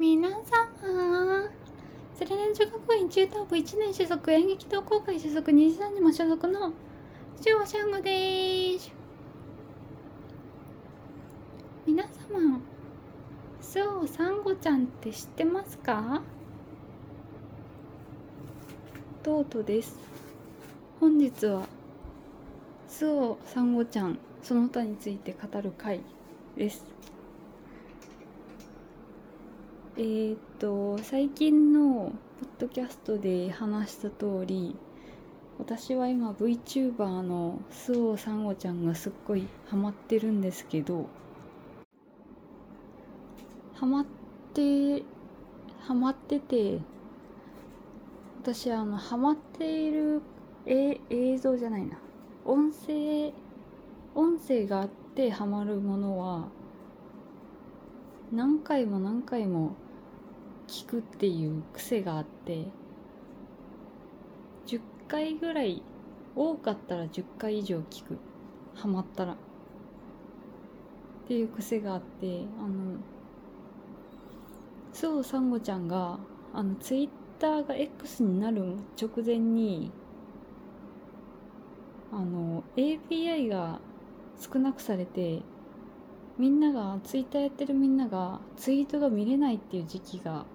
皆様。セレネ女学院中等部1年所属演劇同好会所属2時3にも所属のジョーシャンゴです。皆様スオサンゴちゃんって知ってますか？トートです。本日はスオサンゴちゃんその他について語る回です。えー、っと最近のポッドキャストで話した通り私は今 VTuber のスオサンゴちゃんがすっごいハマってるんですけどハマってハマってて私あのハマっているえ映像じゃないな。音声音声があってハマるものは何回も何回も聞くっていう癖があって10回ぐらい多かったら10回以上聞く。ハマったら。っていう癖があってあのそうサンゴちゃんがあのツイッターが X になる直前にあの API が少なくされてみんながツイッターやってるみんながツイートが見れないっていう時期が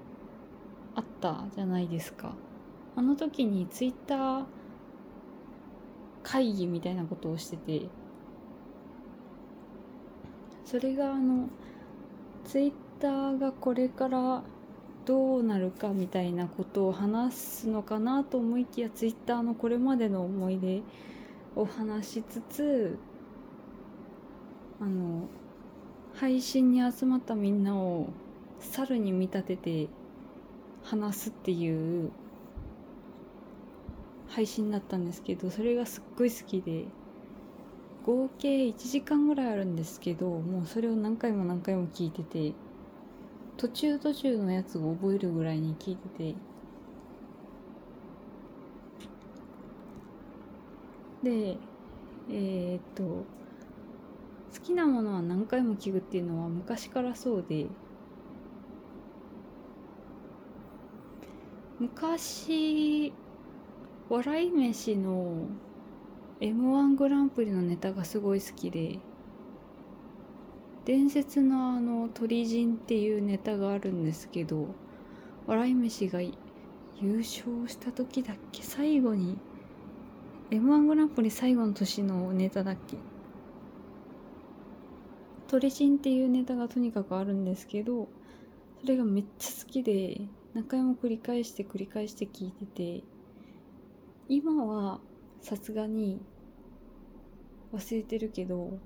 あったじゃないですか。あの時にツイッター会議みたいなことをしててそれがあのツイッターがこれからどうなるかみたいなことを話すのかなと思いきやツイッターのこれまでの思い出を話しつつあの配信に集まったみんなを猿に見立てて話すっていう配信だったんですけどそれがすっごい好きで合計1時間ぐらいあるんですけどもうそれを何回も何回も聞いてて途中途中のやつを覚えるぐらいに聞いててでえー、っと好きなものは何回も聞くっていうのは昔からそうで昔笑い飯の m 1グランプリのネタがすごい好きで伝説のあの鳥人っていうネタがあるんですけど笑い飯が優勝した時だっけ最後に m 1グランプリ最後の年のネタだっけ。鳥人っていうネタがとにかくあるんですけどそれがめっちゃ好きで何回も繰り返して繰り返して聞いてて今はさすがに忘れてるけど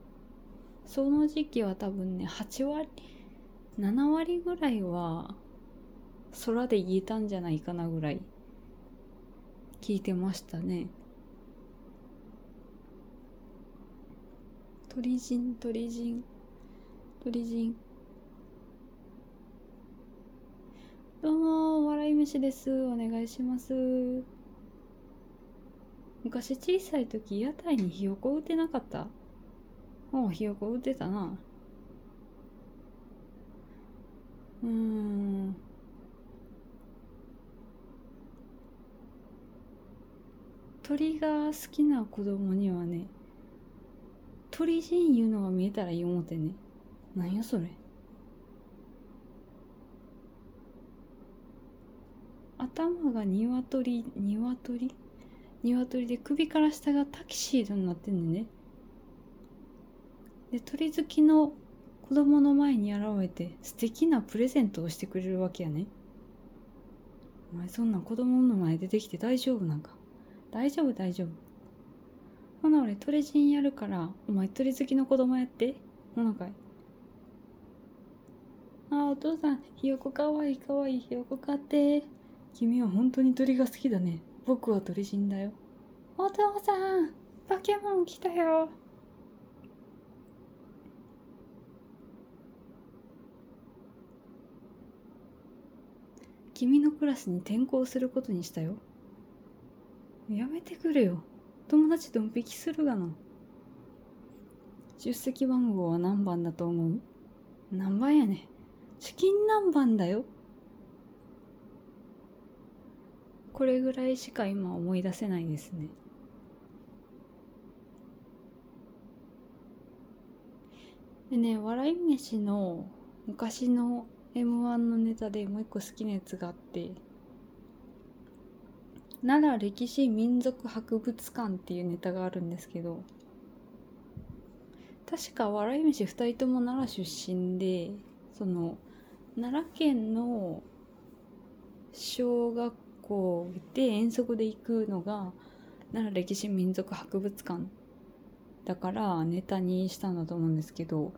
その時期は多分ね8割7割ぐらいは空で言えたんじゃないかなぐらい聞いてましたね。鳥人鳥人鳥人。どうも笑い飯です。お願いします。昔小さい時屋台にひよこ売ってなかった？もうひよこ売ってたな。うーん。鳥が好きな子供にはね鳥人いうのが見えたらいい思てね。なんやそれ。頭が鶏鶏？鶏で首から下がタキシードになってんねんね。で鳥好きの子供の前に現れて素敵なプレゼントをしてくれるわけやね。お前そんな子供の前出てきて大丈夫なんか？大丈夫大丈夫。ほな俺鳥人やるからお前鳥好きの子供やって。ほなかい。あお父さんひよこかわいいかわいいひよこ買って。君は本当に鳥が好きだね。僕は鳥人だよ。お父さんバケモン来たよ。君のクラスに転校することにしたよ。やめてくれよ。友達ドン引きするがな。出席番号は何番だと思う？何番やね。チキン何番だよこれぐらいしか今思い出せないですね。でね笑い飯の昔の m 1のネタでもう一個好きなやつがあって奈良歴史民族博物館っていうネタがあるんですけど確か笑い飯2人とも奈良出身でその奈良県の小学校で遠足で行くのが奈良歴史民族博物館だからネタにしたんだと思うんですけど。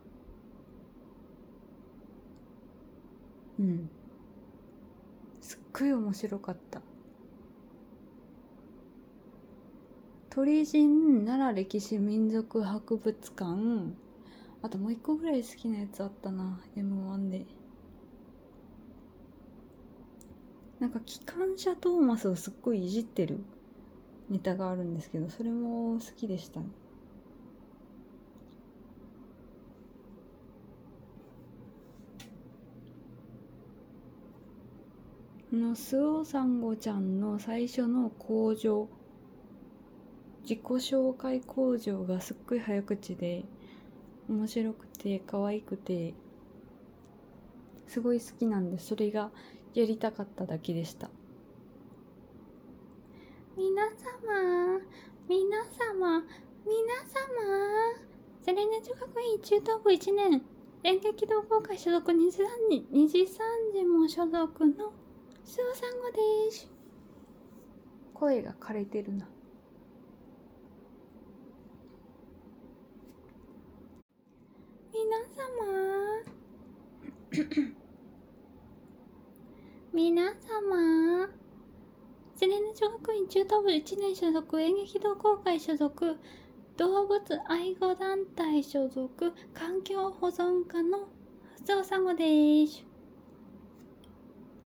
うん。すっごい面白かった。鳥人奈良歴史民族博物館。あともう一個ぐらい好きなやつあったな M1 で。なんか機関車トーマスをすっごいいじってるネタがあるんですけどそれも好きでした。ねのスオサンゴちゃんの最初の工場自己紹介工場がすっごい早口で面白くて可愛くてすごい好きなんでそれがやりたかっただけでした。皆様皆様皆様セレネ女学院中等部1年演劇同好会所属2次2次3次も所属のスオサンゴです。声が枯れてるな皆様皆様。セレナ女学院中等部1年所属演劇同好会所属。動物愛護団体所属。環境保存課の須藤さんごです。